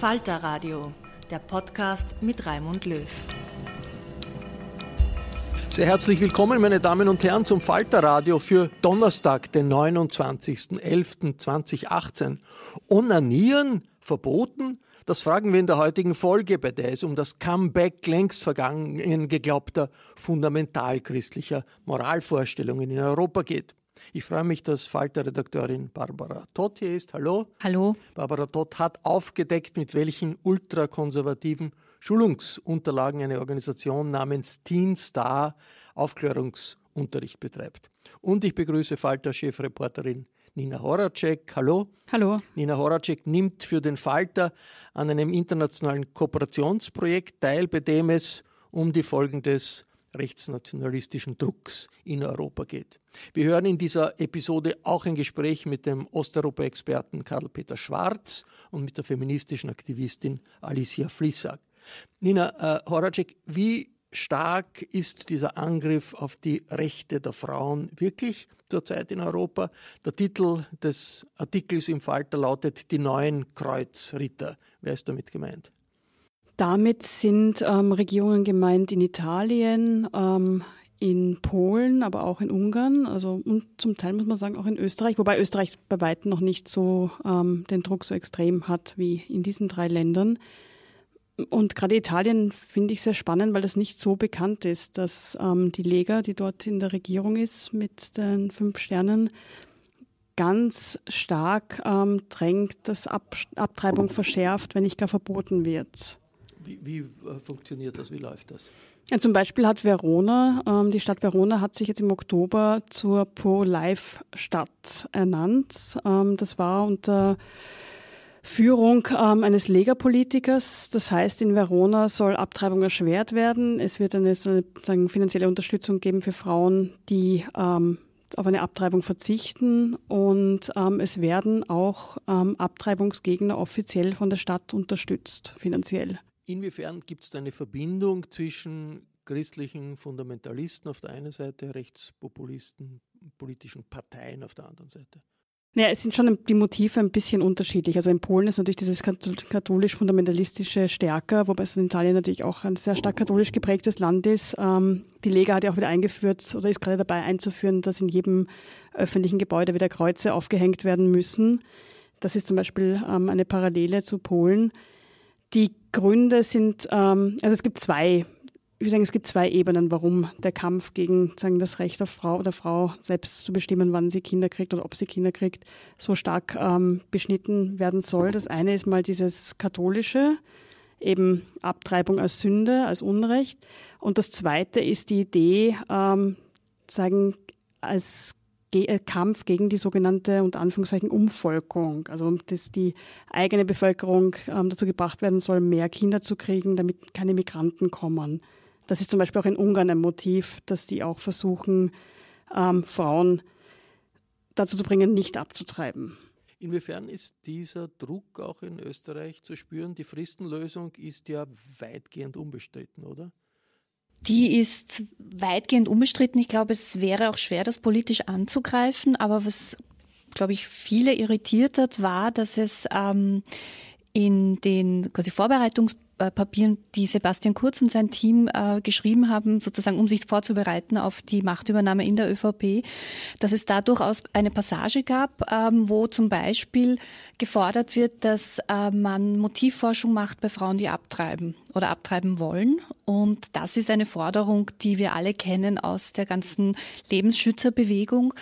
Falter Radio, der Podcast mit Raimund Löw. Sehr herzlich willkommen, meine Damen und Herren, zum Falterradio für Donnerstag, den 29.11.2018. Onanieren verboten? Das fragen wir in der heutigen Folge, bei der es um das Comeback längst vergangen geglaubter fundamentalchristlicher Moralvorstellungen in Europa geht. Ich freue mich, dass Falter-Redakteurin Barbara Todt hier ist. Hallo. Hallo. Barbara Todt hat aufgedeckt, mit welchen ultrakonservativen Schulungsunterlagen eine Organisation namens Teen Star Aufklärungsunterricht betreibt. Und ich begrüße Falter-Chefreporterin Nina Horacek. Hallo. Hallo. Nina Horacek nimmt für den Falter an einem internationalen Kooperationsprojekt teil, bei dem es um die Folgen des rechtsnationalistischen Drucks in Europa geht. Wir hören in dieser Episode auch ein Gespräch mit dem Osteuropa-Experten Karl-Peter Schwarz und mit der feministischen Aktivistin Alicia Flissak. Nina äh, Horacek, wie stark ist dieser Angriff auf die Rechte der Frauen wirklich zurzeit in Europa? Der Titel des Artikels im Falter lautet Die neuen Kreuzritter. Wer ist damit gemeint? Damit sind ähm, Regierungen gemeint in Italien, ähm, in Polen, aber auch in Ungarn, also und zum Teil muss man sagen auch in Österreich, wobei Österreich bei weitem noch nicht so ähm, den Druck so extrem hat wie in diesen drei Ländern. Und gerade Italien finde ich sehr spannend, weil das nicht so bekannt ist, dass ähm, die Lega, die dort in der Regierung ist mit den fünf Sternen, ganz stark ähm, drängt, dass Ab Abtreibung verschärft, wenn nicht gar verboten wird. Wie, wie äh, funktioniert das? Wie läuft das? Ja, zum Beispiel hat Verona, ähm, die Stadt Verona hat sich jetzt im Oktober zur Pro-Life-Stadt ernannt. Ähm, das war unter Führung ähm, eines Lega-Politikers. Das heißt, in Verona soll Abtreibung erschwert werden. Es wird eine, so eine finanzielle Unterstützung geben für Frauen, die ähm, auf eine Abtreibung verzichten. Und ähm, es werden auch ähm, Abtreibungsgegner offiziell von der Stadt unterstützt, finanziell. Inwiefern gibt es da eine Verbindung zwischen christlichen Fundamentalisten auf der einen Seite, Rechtspopulisten, politischen Parteien auf der anderen Seite? Naja, es sind schon die Motive ein bisschen unterschiedlich. Also in Polen ist natürlich dieses katholisch-fundamentalistische stärker, wobei es in Italien natürlich auch ein sehr stark katholisch geprägtes Land ist. Ähm, die Lega hat ja auch wieder eingeführt oder ist gerade dabei einzuführen, dass in jedem öffentlichen Gebäude wieder Kreuze aufgehängt werden müssen. Das ist zum Beispiel ähm, eine Parallele zu Polen. Die Gründe sind, ähm, also es gibt zwei, ich würde sagen, es gibt zwei Ebenen, warum der Kampf gegen sagen, das Recht auf Frau oder Frau selbst zu bestimmen, wann sie Kinder kriegt oder ob sie Kinder kriegt, so stark ähm, beschnitten werden soll. Das eine ist mal dieses katholische, eben Abtreibung als Sünde, als Unrecht. Und das zweite ist die Idee, ähm, sagen, als Kampf gegen die sogenannte unter Anführungszeichen Umvolkung, also dass die eigene Bevölkerung ähm, dazu gebracht werden soll, mehr Kinder zu kriegen, damit keine Migranten kommen. Das ist zum Beispiel auch in Ungarn ein Motiv, dass die auch versuchen, ähm, Frauen dazu zu bringen, nicht abzutreiben. Inwiefern ist dieser Druck auch in Österreich zu spüren? Die Fristenlösung ist ja weitgehend unbestritten, oder? Die ist weitgehend unbestritten. Ich glaube, es wäre auch schwer, das politisch anzugreifen. Aber was, glaube ich, viele irritiert hat, war, dass es ähm, in den quasi Vorbereitungs Papieren, die Sebastian Kurz und sein Team äh, geschrieben haben, sozusagen um sich vorzubereiten auf die Machtübernahme in der ÖVP, dass es da durchaus eine Passage gab, ähm, wo zum Beispiel gefordert wird, dass äh, man Motivforschung macht bei Frauen, die abtreiben oder abtreiben wollen. Und das ist eine Forderung, die wir alle kennen aus der ganzen Lebensschützerbewegung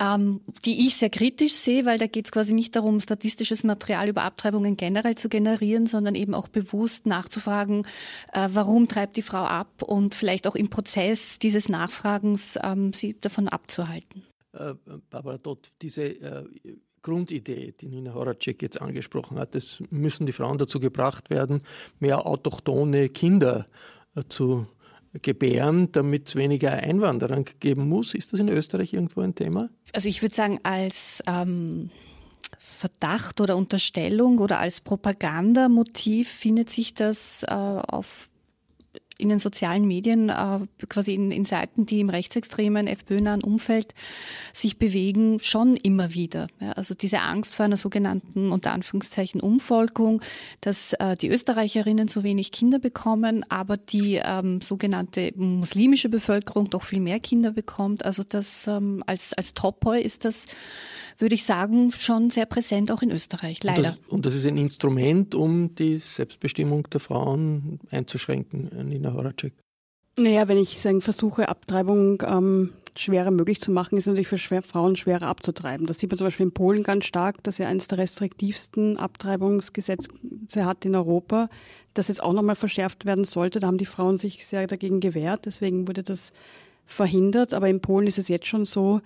ähm, die ich sehr kritisch sehe, weil da geht es quasi nicht darum, statistisches Material über Abtreibungen generell zu generieren, sondern eben auch bewusst nachzufragen, äh, warum treibt die Frau ab und vielleicht auch im Prozess dieses Nachfragens ähm, sie davon abzuhalten. Äh, Barbara Dott, diese äh, Grundidee, die Nina Horacek jetzt angesprochen hat, es müssen die Frauen dazu gebracht werden, mehr autochtone Kinder äh, zu gebären, damit es weniger Einwanderung geben muss. Ist das in Österreich irgendwo ein Thema? Also ich würde sagen, als ähm, Verdacht oder Unterstellung oder als Propagandamotiv findet sich das äh, auf in den sozialen Medien, äh, quasi in, in Seiten, die im rechtsextremen, FPÖ-nahen Umfeld sich bewegen, schon immer wieder. Ja, also diese Angst vor einer sogenannten, unter Anführungszeichen, Umvolkung, dass äh, die Österreicherinnen zu wenig Kinder bekommen, aber die ähm, sogenannte muslimische Bevölkerung doch viel mehr Kinder bekommt. Also das ähm, als, als Topoi ist das würde ich sagen, schon sehr präsent auch in Österreich, leider. Und das, und das ist ein Instrument, um die Selbstbestimmung der Frauen einzuschränken, Nina Horacek. Naja, wenn ich sagen, versuche, Abtreibung ähm, schwerer möglich zu machen, ist natürlich für schwer, Frauen schwerer abzutreiben. Das sieht man zum Beispiel in Polen ganz stark, dass er eines der restriktivsten Abtreibungsgesetze hat in Europa, das jetzt auch nochmal verschärft werden sollte. Da haben die Frauen sich sehr dagegen gewehrt, deswegen wurde das verhindert. Aber in Polen ist es jetzt schon so,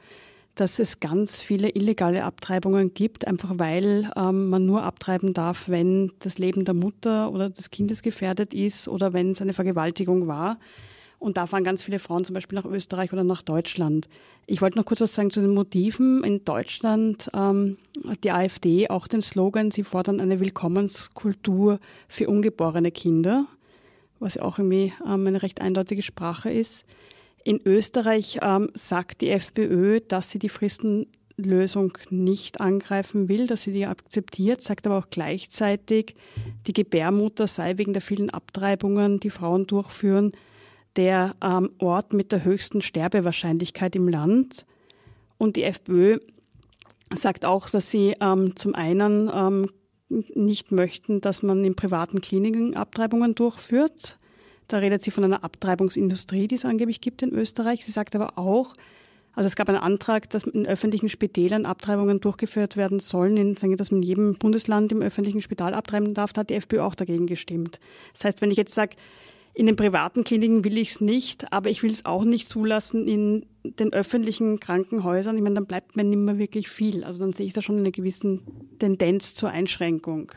dass es ganz viele illegale Abtreibungen gibt, einfach weil ähm, man nur abtreiben darf, wenn das Leben der Mutter oder des Kindes gefährdet ist oder wenn es eine Vergewaltigung war. Und da fahren ganz viele Frauen zum Beispiel nach Österreich oder nach Deutschland. Ich wollte noch kurz was sagen zu den Motiven. In Deutschland ähm, hat die AfD auch den Slogan, sie fordern eine Willkommenskultur für ungeborene Kinder, was ja auch irgendwie ähm, eine recht eindeutige Sprache ist. In Österreich ähm, sagt die FPÖ, dass sie die Fristenlösung nicht angreifen will, dass sie die akzeptiert, sagt aber auch gleichzeitig, die Gebärmutter sei wegen der vielen Abtreibungen, die Frauen durchführen, der ähm, Ort mit der höchsten Sterbewahrscheinlichkeit im Land. Und die FPÖ sagt auch, dass sie ähm, zum einen ähm, nicht möchten, dass man in privaten Kliniken Abtreibungen durchführt. Da redet sie von einer Abtreibungsindustrie, die es angeblich gibt in Österreich. Sie sagt aber auch, also es gab einen Antrag, dass in öffentlichen Spitälern Abtreibungen durchgeführt werden sollen, in, sagen, dass man in jedem Bundesland im öffentlichen Spital abtreiben darf. Da hat die FPÖ auch dagegen gestimmt. Das heißt, wenn ich jetzt sage, in den privaten Kliniken will ich es nicht, aber ich will es auch nicht zulassen in den öffentlichen Krankenhäusern. Ich meine, dann bleibt mir nicht mehr wirklich viel. Also dann sehe ich da schon eine gewisse Tendenz zur Einschränkung.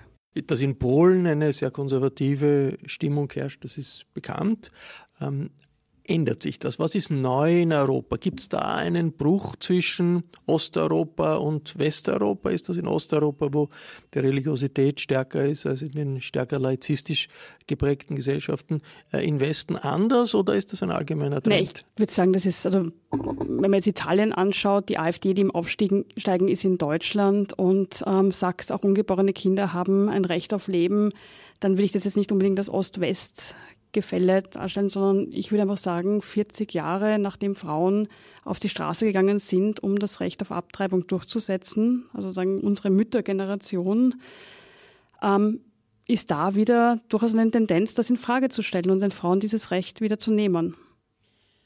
Dass in Polen eine sehr konservative Stimmung herrscht, das ist bekannt. Ändert sich das? Was ist neu in Europa? Gibt es da einen Bruch zwischen Osteuropa und Westeuropa? Ist das in Osteuropa, wo die Religiosität stärker ist als in den stärker laizistisch geprägten Gesellschaften, äh, im Westen anders oder ist das ein allgemeiner Trend? Nee, ich würde sagen, das ist, also wenn man jetzt Italien anschaut, die AfD, die im Aufsteigen ist in Deutschland und ähm, sagt, auch ungeborene Kinder haben ein Recht auf Leben, dann will ich das jetzt nicht unbedingt als Ost-West Gefälle darstellen, sondern ich würde einfach sagen, 40 Jahre nachdem Frauen auf die Straße gegangen sind, um das Recht auf Abtreibung durchzusetzen, also sagen unsere Müttergeneration, ähm, ist da wieder durchaus eine Tendenz, das in Frage zu stellen und den Frauen dieses Recht wieder zu nehmen.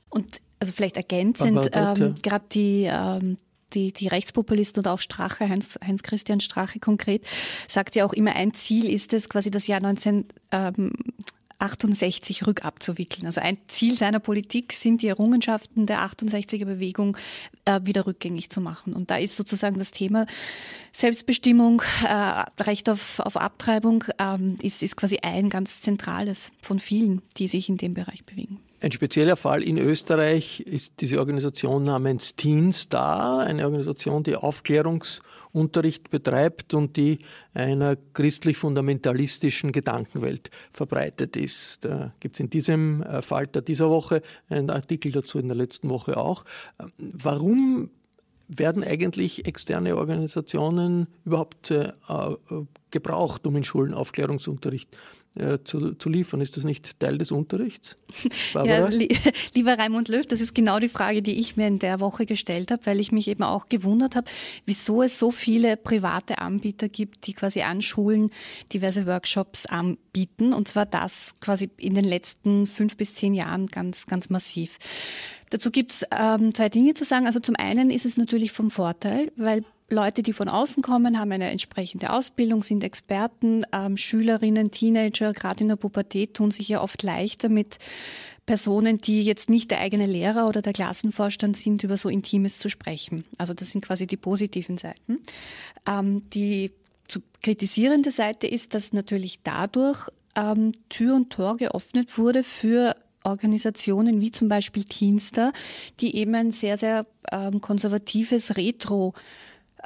Und also vielleicht ergänzend, ähm, gerade die ähm, die, die Rechtspopulisten und auch Strache, Heinz, Heinz Christian Strache konkret, sagt ja auch immer, ein Ziel ist es, quasi das Jahr 19, ähm, 68 rückabzuwickeln. Also ein Ziel seiner Politik sind die Errungenschaften der 68er Bewegung äh, wieder rückgängig zu machen. Und da ist sozusagen das Thema Selbstbestimmung, äh, Recht auf, auf Abtreibung, ähm, ist, ist quasi ein ganz zentrales von vielen, die sich in dem Bereich bewegen. Ein spezieller Fall in Österreich ist diese Organisation namens Teen Star, eine Organisation, die Aufklärungsunterricht betreibt und die einer christlich-fundamentalistischen Gedankenwelt verbreitet ist. Da gibt es in diesem äh, Falter dieser Woche einen Artikel dazu, in der letzten Woche auch. Warum werden eigentlich externe Organisationen überhaupt äh, gebraucht, um in Schulen Aufklärungsunterricht äh, zu, zu, liefern. Ist das nicht Teil des Unterrichts? Ja, li lieber Raimund Löw, das ist genau die Frage, die ich mir in der Woche gestellt habe, weil ich mich eben auch gewundert habe, wieso es so viele private Anbieter gibt, die quasi an Schulen diverse Workshops anbieten. Und zwar das quasi in den letzten fünf bis zehn Jahren ganz, ganz massiv. Dazu gibt es ähm, zwei Dinge zu sagen. Also zum einen ist es natürlich vom Vorteil, weil Leute, die von außen kommen, haben eine entsprechende Ausbildung, sind Experten. Ähm, Schülerinnen, Teenager, gerade in der Pubertät, tun sich ja oft leichter mit Personen, die jetzt nicht der eigene Lehrer oder der Klassenvorstand sind, über so Intimes zu sprechen. Also das sind quasi die positiven Seiten. Ähm, die zu kritisierende Seite ist, dass natürlich dadurch ähm, Tür und Tor geöffnet wurde für Organisationen wie zum Beispiel Teenster, die eben ein sehr, sehr ähm, konservatives Retro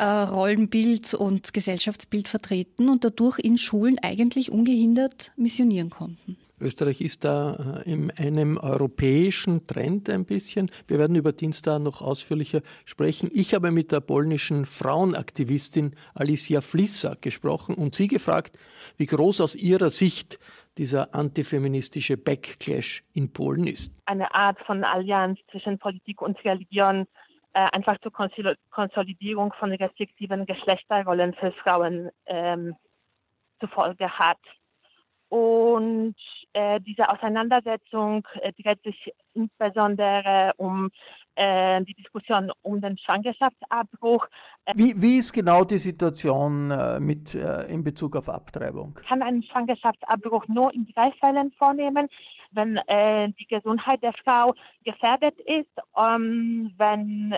Rollenbild und Gesellschaftsbild vertreten und dadurch in Schulen eigentlich ungehindert missionieren konnten. Österreich ist da äh, in einem europäischen Trend ein bisschen. Wir werden über Dienstag noch ausführlicher sprechen. Ich habe mit der polnischen Frauenaktivistin Alicia Flissak gesprochen und sie gefragt, wie groß aus ihrer Sicht dieser antifeministische Backlash in Polen ist. Eine Art von Allianz zwischen Politik und Religion äh, einfach zur Konsolidierung von restriktiven Geschlechterrollen für Frauen ähm, zur Folge hat. Und äh, diese Auseinandersetzung äh, dreht sich insbesondere um äh, die Diskussion um den Schwangerschaftsabbruch. Wie, wie ist genau die Situation äh, mit, äh, in Bezug auf Abtreibung? Kann einen Schwangerschaftsabbruch nur in drei Fällen vornehmen, wenn äh, die Gesundheit der Frau gefährdet ist, um, wenn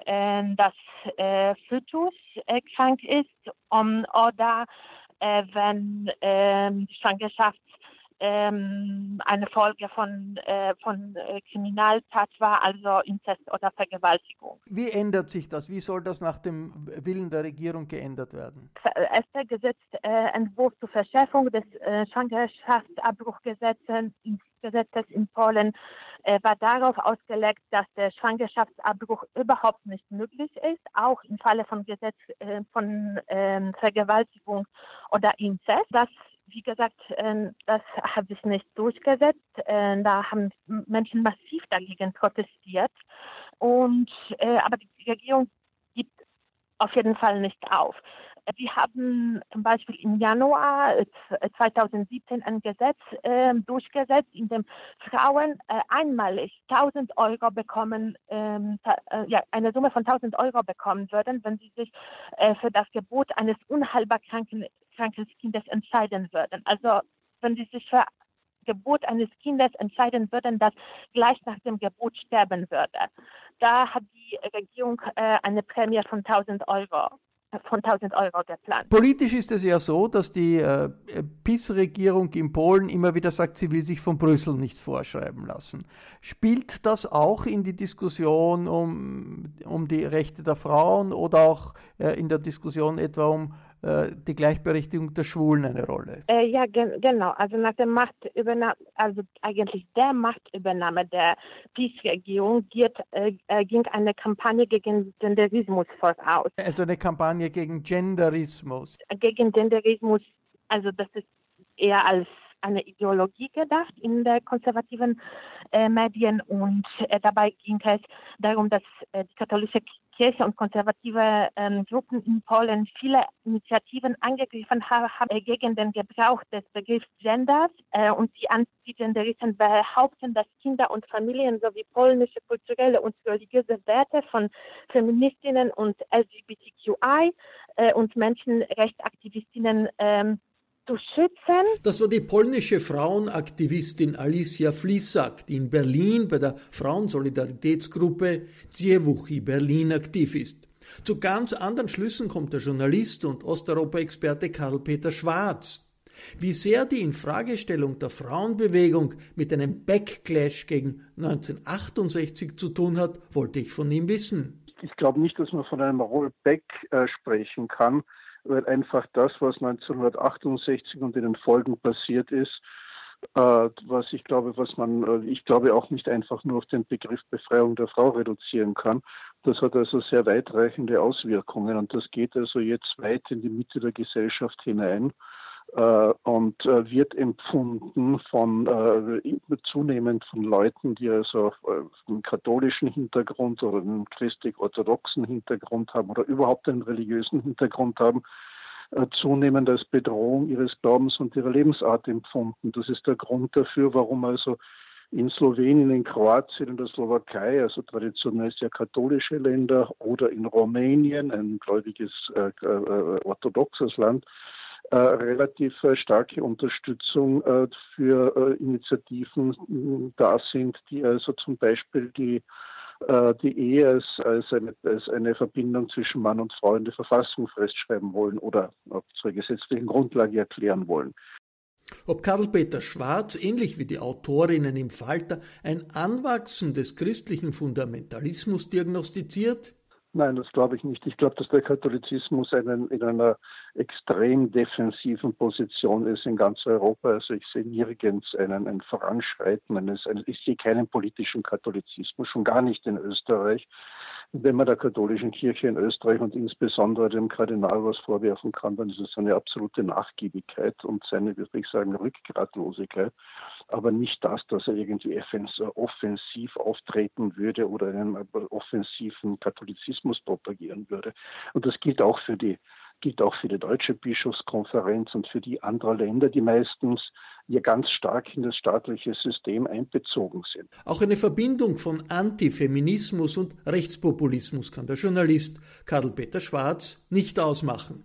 das Fötus krank ist um, oder wenn ähm, die Schwangerschaft ähm, eine Folge von, äh, von äh, Kriminaltat war, also Inzest oder Vergewaltigung. Wie ändert sich das? Wie soll das nach dem Willen der Regierung geändert werden? Erster Gesetzentwurf zur Verschärfung des äh, Schwangerschaftsabbruchgesetzes Gesetzes in Polen äh, war darauf ausgelegt, dass der Schwangerschaftsabbruch überhaupt nicht möglich ist, auch im Falle von Gesetz äh, von äh, Vergewaltigung oder Inzest. Das wie gesagt, ähm, das hat sich nicht durchgesetzt. Äh, da haben Menschen massiv dagegen protestiert. Und, äh, aber die Regierung gibt auf jeden Fall nicht auf. Wir haben zum Beispiel im Januar 2017 äh, ein Gesetz äh, durchgesetzt, in dem Frauen äh, einmalig 1000 Euro bekommen, ähm, ja, eine Summe von 1000 Euro bekommen würden, wenn sie sich für das Gebot eines unheilbar kranken, krankes Kindes entscheiden würden. Also wenn sie sich für Gebot eines Kindes entscheiden würden, das gleich nach dem Gebot sterben würde. Da hat die Regierung äh, eine Prämie von 1000 Euro von 1000 Euro geplant. Politisch ist es ja so, dass die äh, PiS-Regierung in Polen immer wieder sagt, sie will sich von Brüssel nichts vorschreiben lassen. Spielt das auch in die Diskussion um, um die Rechte der Frauen oder auch äh, in der Diskussion etwa um die Gleichberechtigung der Schwulen eine Rolle. Äh, ja, gen genau. Also nach der Machtübernahme, also eigentlich der Machtübernahme der PiS-Regierung äh, äh, ging eine Kampagne gegen Genderismus voraus. Also eine Kampagne gegen Genderismus. Gegen Genderismus, also das ist eher als eine Ideologie gedacht in der konservativen äh, Medien und äh, dabei ging es darum, dass äh, die katholische Kirche und konservative ähm, Gruppen in Polen viele Initiativen angegriffen haben äh, gegen den Gebrauch des Begriffs Genders äh, und die Antigenderisten behaupten, dass Kinder und Familien sowie polnische kulturelle und religiöse Werte von Feministinnen und LGBTQI äh, und Menschenrechtsaktivistinnen ähm, zu schützen. Das war die polnische Frauenaktivistin Alicia Flissak, die in Berlin bei der Frauensolidaritätsgruppe Dziewuchi Berlin aktiv ist. Zu ganz anderen Schlüssen kommt der Journalist und Osteuropa-Experte Karl-Peter Schwarz. Wie sehr die Infragestellung der Frauenbewegung mit einem Backlash gegen 1968 zu tun hat, wollte ich von ihm wissen. Ich glaube nicht, dass man von einem Rollback äh, sprechen kann, weil einfach das, was 1968 und in den Folgen passiert ist, äh, was ich glaube, was man, äh, ich glaube auch nicht einfach nur auf den Begriff Befreiung der Frau reduzieren kann. Das hat also sehr weitreichende Auswirkungen und das geht also jetzt weit in die Mitte der Gesellschaft hinein und äh, wird empfunden von äh, zunehmend von Leuten, die also einen katholischen Hintergrund oder einen christlich-orthodoxen Hintergrund haben oder überhaupt einen religiösen Hintergrund haben, zunehmend als Bedrohung ihres Glaubens und ihrer Lebensart empfunden. Das ist der Grund dafür, warum also in Slowenien, in Kroatien, in der Slowakei, also traditionell sehr katholische Länder, oder in Rumänien, ein gläubiges äh, äh, orthodoxes Land, äh, relativ äh, starke Unterstützung äh, für Initiativen da sind, die also zum Beispiel die, die Ehe als, als, eine, als eine Verbindung zwischen Mann und Frau in der Verfassung festschreiben wollen oder zur gesetzlichen Grundlage erklären wollen. Ob Karl-Peter Schwarz, ähnlich wie die Autorinnen im Falter, ein Anwachsen des christlichen Fundamentalismus diagnostiziert? Nein, das glaube ich nicht. Ich glaube, dass der Katholizismus einen, in einer extrem defensiven Position ist in ganz Europa. Also ich sehe nirgends einen, ein Voranschreiten eines, ich sehe keinen politischen Katholizismus, schon gar nicht in Österreich wenn man der katholischen Kirche in Österreich und insbesondere dem Kardinal was vorwerfen kann, dann ist es eine absolute Nachgiebigkeit und seine, würde ich sagen, Rückgratlosigkeit, aber nicht das, dass er irgendwie offensiv auftreten würde oder einen offensiven Katholizismus propagieren würde. Und das gilt auch für die gilt auch für die Deutsche Bischofskonferenz und für die anderen Länder, die meistens ja ganz stark in das staatliche System einbezogen sind. Auch eine Verbindung von Antifeminismus und Rechtspopulismus kann der Journalist Karl-Peter Schwarz nicht ausmachen.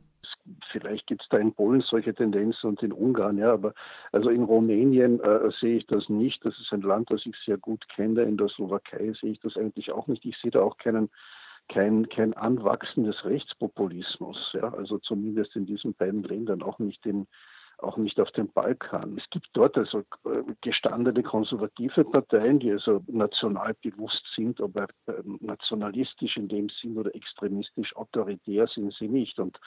Vielleicht gibt es da in Polen solche Tendenzen und in Ungarn, ja, aber also in Rumänien äh, sehe ich das nicht. Das ist ein Land, das ich sehr gut kenne. In der Slowakei sehe ich das eigentlich auch nicht. Ich sehe da auch keinen kein, kein Anwachsen des Rechtspopulismus, ja, also zumindest in diesen beiden Ländern, auch nicht in, auch nicht auf dem Balkan. Es gibt dort also äh, gestandene konservative Parteien, die also national bewusst sind, aber ähm, nationalistisch in dem Sinn oder extremistisch autoritär sind sie nicht. Und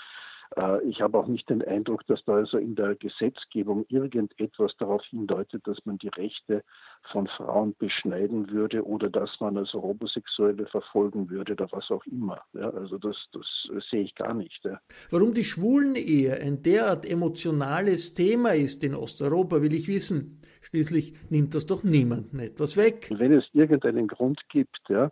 ich habe auch nicht den Eindruck, dass da also in der Gesetzgebung irgendetwas darauf hindeutet, dass man die Rechte von Frauen beschneiden würde oder dass man also Homosexuelle verfolgen würde oder was auch immer. Ja, also das, das sehe ich gar nicht. Ja. Warum die Schwulen-Ehe ein derart emotionales Thema ist in Osteuropa, will ich wissen. Schließlich nimmt das doch niemandem etwas weg. Wenn es irgendeinen Grund gibt, ja,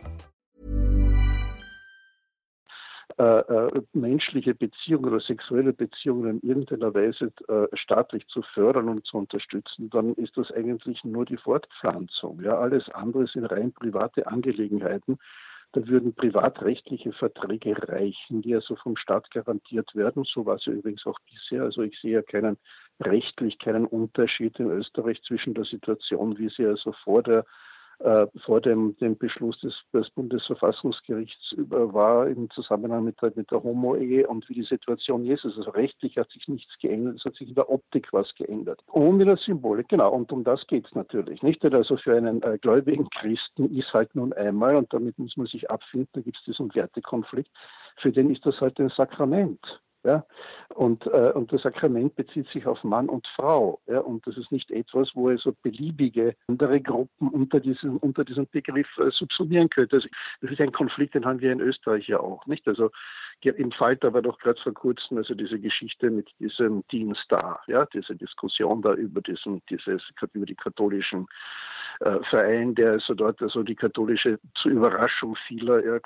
Äh, äh, menschliche Beziehungen oder sexuelle Beziehungen in irgendeiner Weise äh, staatlich zu fördern und zu unterstützen, dann ist das eigentlich nur die Fortpflanzung. Ja, alles andere sind rein private Angelegenheiten. Da würden privatrechtliche Verträge reichen, die also vom Staat garantiert werden. So war es ja übrigens auch bisher. Also ich sehe ja keinen rechtlich keinen Unterschied in Österreich zwischen der Situation, wie sie also vor der vor dem, dem Beschluss des, des, Bundesverfassungsgerichts war im Zusammenhang mit der, mit der Homo-Ehe und wie die Situation jetzt ist. Also rechtlich hat sich nichts geändert, es hat sich in der Optik was geändert. In der Symbolik, genau, und um das geht es natürlich. Nicht? Also für einen äh, gläubigen Christen ist halt nun einmal, und damit muss man sich abfinden, da gibt es diesen Wertekonflikt, für den ist das halt ein Sakrament. Ja? Und, äh, und das Sakrament bezieht sich auf Mann und Frau. Ja? Und das ist nicht etwas, wo also beliebige andere Gruppen unter diesem, unter diesem Begriff äh, subsumieren könnte. Also, das ist ein Konflikt, den haben wir in Österreich ja auch. Nicht? Also Im Falter war doch gerade vor kurzem also diese Geschichte mit diesem Dienst da, ja, diese Diskussion da über diesen, dieses, über die katholischen äh, Verein, der also dort also die katholische zur Überraschung vieler ja,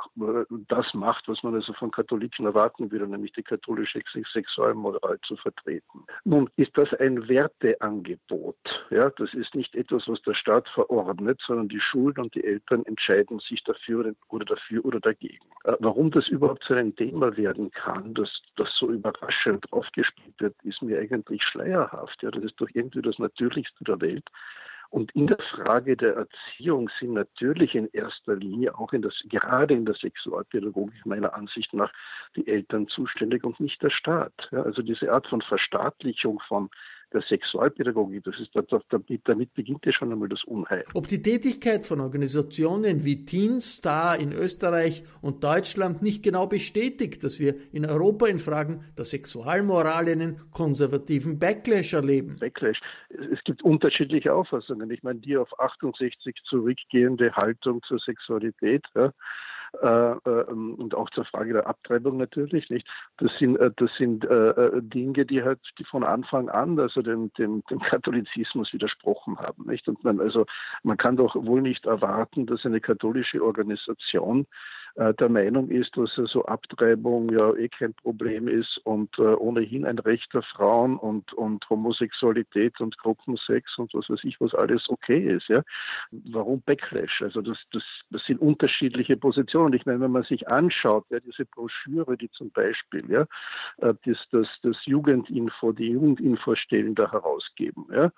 das macht, was man also von Katholiken erwarten würde, nämlich die katholische Sexualmoral zu vertreten. Nun ist das ein Werteangebot. Ja, das ist nicht etwas, was der Staat verordnet, sondern die Schulen und die Eltern entscheiden sich dafür oder dafür oder dagegen. Äh, warum das überhaupt zu einem Thema werden kann, dass das so überraschend aufgespielt wird, ist mir eigentlich schleierhaft. Ja, das ist doch irgendwie das Natürlichste der Welt. Und in der Frage der Erziehung sind natürlich in erster Linie auch in das, gerade in der Sexualpädagogik meiner Ansicht nach die Eltern zuständig und nicht der Staat. Ja, also diese Art von Verstaatlichung von der Sexualpädagogik, das ist, damit, damit beginnt ja schon einmal das Unheil. Ob die Tätigkeit von Organisationen wie Teen Star in Österreich und Deutschland nicht genau bestätigt, dass wir in Europa in Fragen der Sexualmoral einen konservativen Backlash erleben. Backlash. Es gibt unterschiedliche Auffassungen. Ich meine, die auf 68 zurückgehende Haltung zur Sexualität, ja, und auch zur Frage der Abtreibung natürlich nicht. Das sind äh, das sind äh, Dinge, die halt die von Anfang an also dem, dem, dem Katholizismus widersprochen haben, nicht? Und man also man kann doch wohl nicht erwarten, dass eine katholische Organisation äh, der Meinung ist, dass so Abtreibung ja eh kein Problem ist und äh, ohnehin ein Recht der Frauen und, und Homosexualität und Gruppensex und was weiß ich, was alles okay ist. Ja? Warum Backlash? Also das, das, das sind unterschiedliche Positionen. Ich meine, wenn man sich anschaut, ja, diese Broschüre, die zum Beispiel ja, äh, das, das, das Jugendinfo, die Jugendinfostellen da herausgeben, ja,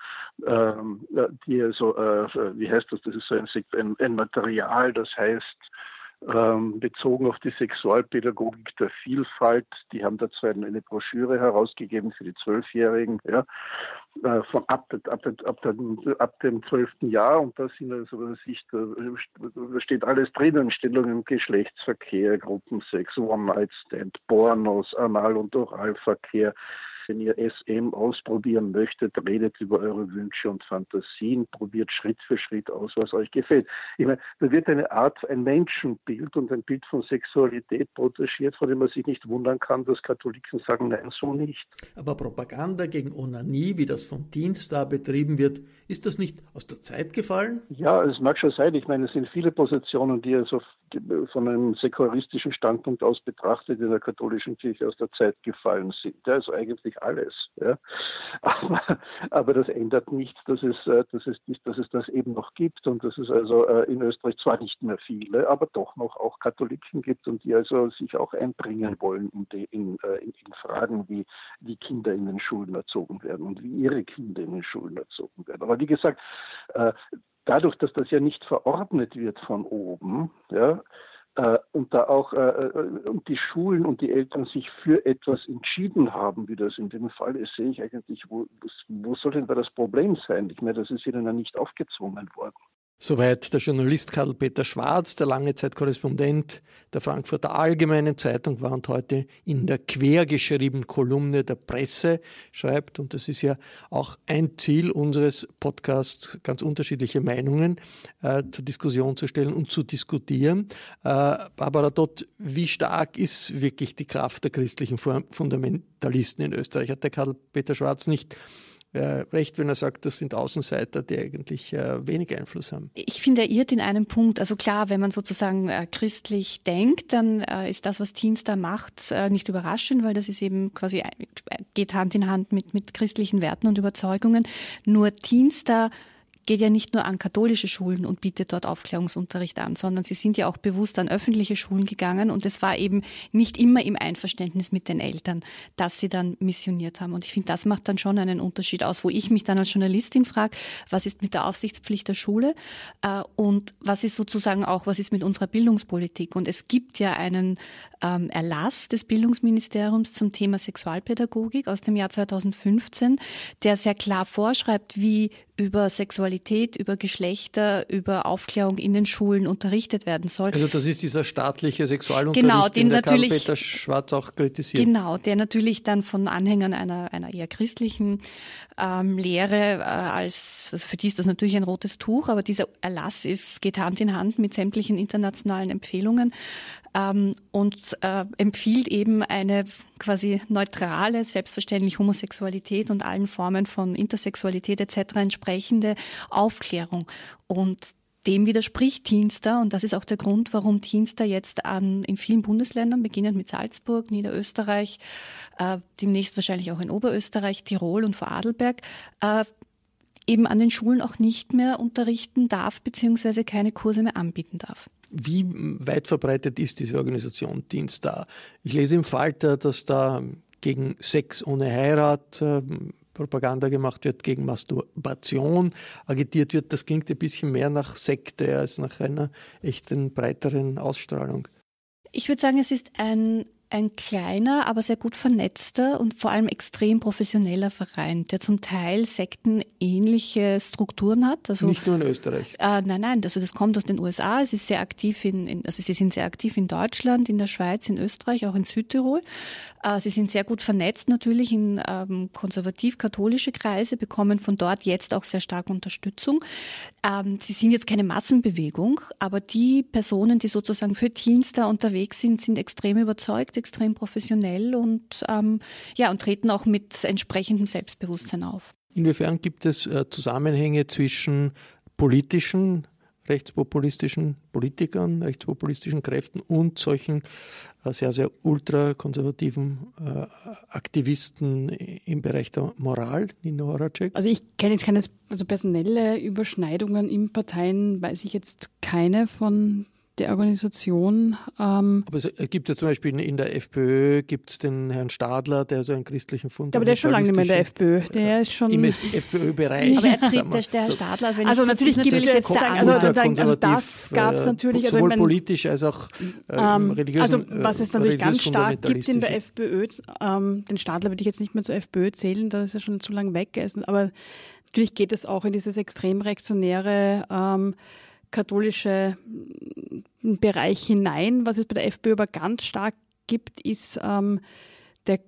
ähm, die also, äh, wie heißt das, das ist so ein, ein, ein Material, das heißt, ähm, bezogen auf die Sexualpädagogik der Vielfalt. Die haben dazu eine Broschüre herausgegeben für die Zwölfjährigen, ja, äh, von ab, ab, ab, ab dem zwölften Jahr. Und da sind also, was da, steht alles drinnen, Stellungen Geschlechtsverkehr, Gruppensex, One-Night-Stand, Pornos, Anal- und Oralverkehr, wenn ihr SM ausprobieren möchtet, redet über eure Wünsche und Fantasien, probiert Schritt für Schritt aus, was euch gefällt. Ich meine, da wird eine Art, ein Menschenbild und ein Bild von Sexualität protegiert, von dem man sich nicht wundern kann, dass Katholiken sagen, nein, so nicht. Aber Propaganda gegen Onanie, wie das vom Dienst da betrieben wird, ist das nicht aus der Zeit gefallen? Ja, es mag schon sein. Ich meine, es sind viele Positionen, die also von einem säkularistischen Standpunkt aus betrachtet in der katholischen Kirche aus der Zeit gefallen sind. Also eigentlich alles. Ja. Aber, aber das ändert nicht, dass es, äh, dass, es, dass es das eben noch gibt und dass es also äh, in Österreich zwar nicht mehr viele, aber doch noch auch Katholiken gibt und die also sich auch einbringen wollen in, die, in, äh, in, in Fragen, wie, wie Kinder in den Schulen erzogen werden und wie ihre Kinder in den Schulen erzogen werden. Aber wie gesagt, dadurch, dass das ja nicht verordnet wird von oben, ja, und da auch äh, äh, die Schulen und die Eltern sich für etwas entschieden haben, wie das in dem Fall ist, sehe ich eigentlich, wo, wo soll denn da das Problem sein? Ich meine, das ist ihnen ja nicht aufgezwungen worden. Soweit der Journalist Karl-Peter Schwarz, der lange Zeit Korrespondent der Frankfurter Allgemeinen Zeitung war und heute in der quergeschriebenen Kolumne der Presse schreibt. Und das ist ja auch ein Ziel unseres Podcasts, ganz unterschiedliche Meinungen äh, zur Diskussion zu stellen und zu diskutieren. Äh, Barbara Dott, wie stark ist wirklich die Kraft der christlichen Fundamentalisten in Österreich? Hat der Karl-Peter Schwarz nicht recht, wenn er sagt, das sind Außenseiter, die eigentlich äh, wenig Einfluss haben. Ich finde, er irrt in einem Punkt. Also klar, wenn man sozusagen äh, christlich denkt, dann äh, ist das, was Teens da macht, äh, nicht überraschend, weil das ist eben quasi, äh, geht Hand in Hand mit, mit christlichen Werten und Überzeugungen. Nur Teens da geht ja nicht nur an katholische Schulen und bietet dort Aufklärungsunterricht an, sondern sie sind ja auch bewusst an öffentliche Schulen gegangen und es war eben nicht immer im Einverständnis mit den Eltern, dass sie dann missioniert haben. Und ich finde, das macht dann schon einen Unterschied aus, wo ich mich dann als Journalistin frage, was ist mit der Aufsichtspflicht der Schule äh, und was ist sozusagen auch, was ist mit unserer Bildungspolitik? Und es gibt ja einen ähm, Erlass des Bildungsministeriums zum Thema Sexualpädagogik aus dem Jahr 2015, der sehr klar vorschreibt, wie über Sexualität, über Geschlechter, über Aufklärung in den Schulen unterrichtet werden soll. Also das ist dieser staatliche Sexualunterricht, genau, den, den der natürlich, Karl-Peter Schwarz auch kritisiert. Genau, der natürlich dann von Anhängern einer, einer eher christlichen ähm, Lehre äh, als, also für die ist das natürlich ein rotes Tuch, aber dieser Erlass ist, geht Hand in Hand mit sämtlichen internationalen Empfehlungen ähm, und äh, empfiehlt eben eine quasi neutrale, selbstverständlich Homosexualität und allen Formen von Intersexualität etc. entsprechende Aufklärung. Und dem widerspricht Teamster und das ist auch der Grund, warum Teamster jetzt an, in vielen Bundesländern, beginnend mit Salzburg, Niederösterreich, äh, demnächst wahrscheinlich auch in Oberösterreich, Tirol und Vorarlberg, äh, eben an den Schulen auch nicht mehr unterrichten darf, beziehungsweise keine Kurse mehr anbieten darf. Wie weit verbreitet ist diese Organisation Teamstar? Ich lese im Falter, dass da gegen Sex ohne Heirat äh, Propaganda gemacht wird gegen Masturbation, agitiert wird, das klingt ein bisschen mehr nach Sekte als nach einer echten breiteren Ausstrahlung. Ich würde sagen, es ist ein ein kleiner, aber sehr gut vernetzter und vor allem extrem professioneller Verein, der zum Teil sektenähnliche Strukturen hat. Also, Nicht nur in Österreich. Äh, nein, nein, also das kommt aus den USA. Es ist sehr aktiv in, in, also sie sind sehr aktiv in Deutschland, in der Schweiz, in Österreich, auch in Südtirol. Äh, sie sind sehr gut vernetzt natürlich in ähm, konservativ-katholische Kreise, bekommen von dort jetzt auch sehr stark Unterstützung. Ähm, sie sind jetzt keine Massenbewegung, aber die Personen, die sozusagen für Teens da unterwegs sind, sind extrem überzeugt extrem professionell und, ähm, ja, und treten auch mit entsprechendem Selbstbewusstsein auf. Inwiefern gibt es äh, Zusammenhänge zwischen politischen, rechtspopulistischen Politikern, rechtspopulistischen Kräften und solchen äh, sehr, sehr ultrakonservativen äh, Aktivisten im Bereich der Moral, Nina Horacek? Also ich kenne jetzt keine also personelle Überschneidungen in Parteien, weiß ich jetzt keine von der Organisation. Ähm aber es gibt ja zum Beispiel in der FPÖ gibt es den Herrn Stadler, der so einen christlichen Fund Aber der ist schon lange nicht mehr in der FPÖ. Der ist schon im FPÖ-Bereich. Aber er tritt der, der Stadler. Also, also natürlich gibt es jetzt sagen, also, sagen, also das gab es natürlich. Also sowohl ich mein, politisch als auch ähm, ähm religiös. Also was es natürlich ganz stark gibt in der FPÖ, ähm, den Stadler würde ich jetzt nicht mehr zur FPÖ zählen, da ist er schon zu lang weg. Aber natürlich geht es auch in dieses extrem reaktionäre ähm, katholische Bereich hinein. Was es bei der FPÖ aber ganz stark gibt, ist ähm, der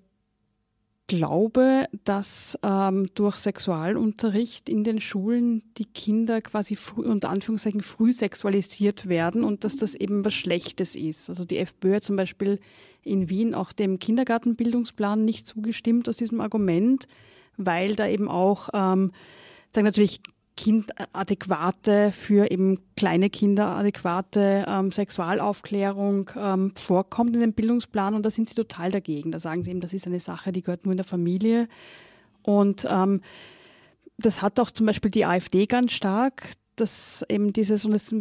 Glaube, dass ähm, durch Sexualunterricht in den Schulen die Kinder quasi früh, unter Anführungszeichen früh sexualisiert werden und dass das eben was Schlechtes ist. Also die FPÖ hat zum Beispiel in Wien auch dem Kindergartenbildungsplan nicht zugestimmt aus diesem Argument, weil da eben auch ähm, sagen natürlich kindadäquate, für eben kleine Kinder adäquate ähm, Sexualaufklärung ähm, vorkommt in dem Bildungsplan und da sind sie total dagegen. Da sagen sie eben, das ist eine Sache, die gehört nur in der Familie. Und ähm, das hat auch zum Beispiel die AfD ganz stark, dass eben dieses, und es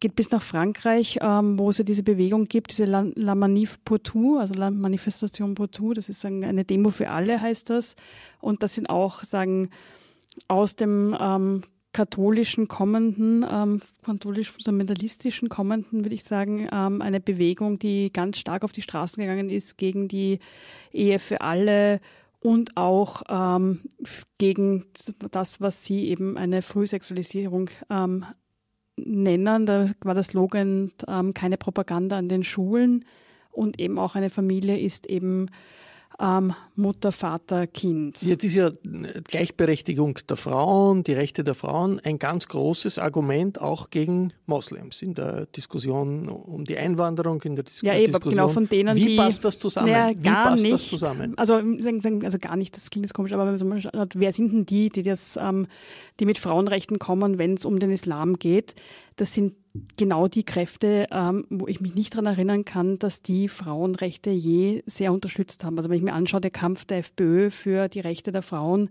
geht bis nach Frankreich, ähm, wo es ja diese Bewegung gibt, diese La, La Manif pour tout, also La Manifestation pour tout, das ist eine Demo für alle, heißt das. Und das sind auch, sagen, aus dem ähm, katholischen kommenden, ähm, katholisch-fundamentalistischen kommenden, würde ich sagen, ähm, eine Bewegung, die ganz stark auf die Straßen gegangen ist gegen die Ehe für alle und auch ähm, gegen das, was sie eben eine Frühsexualisierung ähm, nennen. Da war der Slogan ähm, keine Propaganda an den Schulen und eben auch eine Familie ist eben ähm, Mutter, Vater, Kind. Jetzt ist ja Gleichberechtigung der Frauen, die Rechte der Frauen ein ganz großes Argument auch gegen Moslems in der Diskussion um die Einwanderung, in der Dis ja, eben, Diskussion. Genau von denen, Wie die, passt das zusammen? Ja, gar nicht. Also, also gar nicht, das klingt jetzt komisch, aber wenn man schaut, wer sind denn die, die, das, ähm, die mit Frauenrechten kommen, wenn es um den Islam geht? Das sind genau die Kräfte, ähm, wo ich mich nicht daran erinnern kann, dass die Frauenrechte je sehr unterstützt haben. Also wenn ich mir anschaue, der Kampf der FPÖ für die Rechte der Frauen,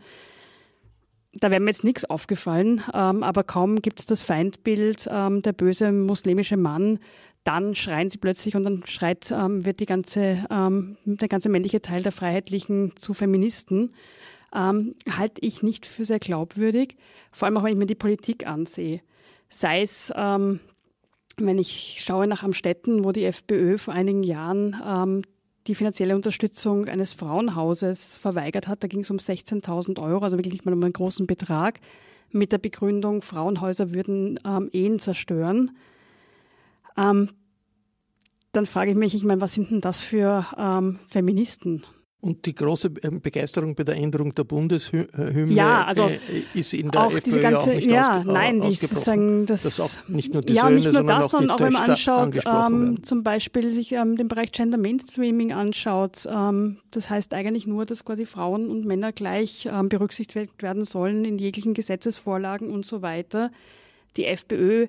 da wäre mir jetzt nichts aufgefallen, ähm, aber kaum gibt es das Feindbild, ähm, der böse muslimische Mann, dann schreien sie plötzlich und dann schreit, ähm, wird die ganze, ähm, der ganze männliche Teil der Freiheitlichen zu Feministen. Ähm, halte ich nicht für sehr glaubwürdig, vor allem auch wenn ich mir die Politik ansehe sei es, ähm, wenn ich schaue nach Amstetten, wo die FPÖ vor einigen Jahren ähm, die finanzielle Unterstützung eines Frauenhauses verweigert hat. Da ging es um 16.000 Euro, also wirklich nicht mal um einen großen Betrag, mit der Begründung, Frauenhäuser würden ähm, Ehen zerstören. Ähm, dann frage ich mich, ich meine, was sind denn das für ähm, Feministen? Und die große ähm, Begeisterung bei der Änderung der Bundeshymne ja, also äh, ist in der auch FPÖ diese ganze, auch nicht ja, ausge, nein, die sagen, das, auch nicht nur die ja, Söhne, nicht nur das, sondern auch wenn man anschaut, ähm, zum Beispiel sich ähm, den Bereich Gender Mainstreaming anschaut, ähm, das heißt eigentlich nur, dass quasi Frauen und Männer gleich ähm, berücksichtigt werden sollen in jeglichen Gesetzesvorlagen und so weiter. Die FPÖ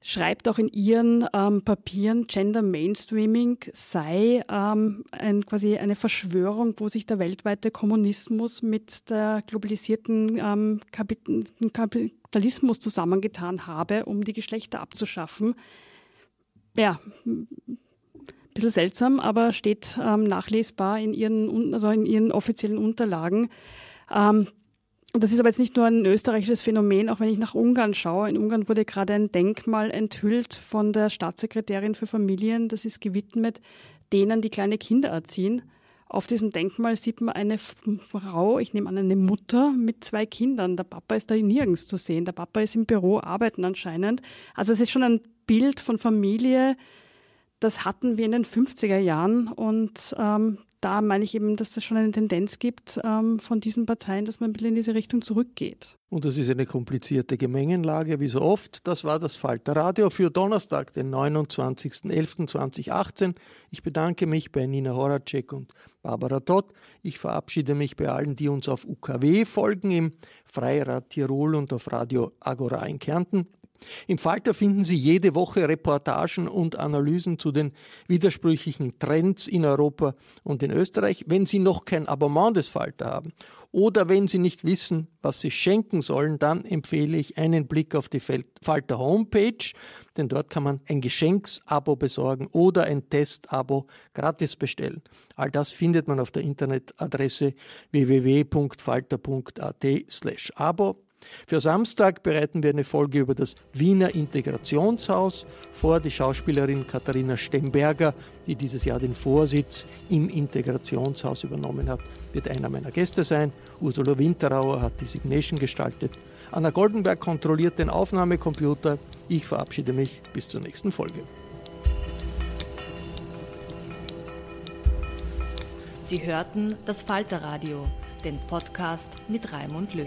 schreibt auch in ihren ähm, Papieren, Gender Mainstreaming sei ähm, ein, quasi eine Verschwörung, wo sich der weltweite Kommunismus mit der globalisierten ähm, Kapitalismus zusammengetan habe, um die Geschlechter abzuschaffen. Ja, ein bisschen seltsam, aber steht ähm, nachlesbar in ihren, also in ihren offiziellen Unterlagen. Ähm, das ist aber jetzt nicht nur ein österreichisches Phänomen, auch wenn ich nach Ungarn schaue. In Ungarn wurde gerade ein Denkmal enthüllt von der Staatssekretärin für Familien. Das ist gewidmet denen, die kleine Kinder erziehen. Auf diesem Denkmal sieht man eine Frau, ich nehme an, eine Mutter mit zwei Kindern. Der Papa ist da nirgends zu sehen. Der Papa ist im Büro, arbeiten anscheinend. Also es ist schon ein Bild von Familie, das hatten wir in den 50er Jahren und ähm, da meine ich eben, dass es schon eine Tendenz gibt ähm, von diesen Parteien, dass man ein bisschen in diese Richtung zurückgeht. Und das ist eine komplizierte Gemengenlage, wie so oft. Das war das Falter Radio für Donnerstag, den 29.11.2018. Ich bedanke mich bei Nina Horacek und Barbara Todd. Ich verabschiede mich bei allen, die uns auf UKW folgen, im Freirad Tirol und auf Radio Agora in Kärnten. Im Falter finden Sie jede Woche Reportagen und Analysen zu den widersprüchlichen Trends in Europa und in Österreich. Wenn Sie noch kein Abonnement des Falter haben oder wenn Sie nicht wissen, was Sie schenken sollen, dann empfehle ich einen Blick auf die Falter Homepage, denn dort kann man ein Geschenksabo besorgen oder ein Testabo gratis bestellen. All das findet man auf der Internetadresse www.falter.at/abo. Für Samstag bereiten wir eine Folge über das Wiener Integrationshaus vor. Die Schauspielerin Katharina Stemberger, die dieses Jahr den Vorsitz im Integrationshaus übernommen hat, wird einer meiner Gäste sein. Ursula Winterauer hat die Signation gestaltet. Anna Goldenberg kontrolliert den Aufnahmecomputer. Ich verabschiede mich bis zur nächsten Folge. Sie hörten das Falterradio, den Podcast mit Raimund Löw.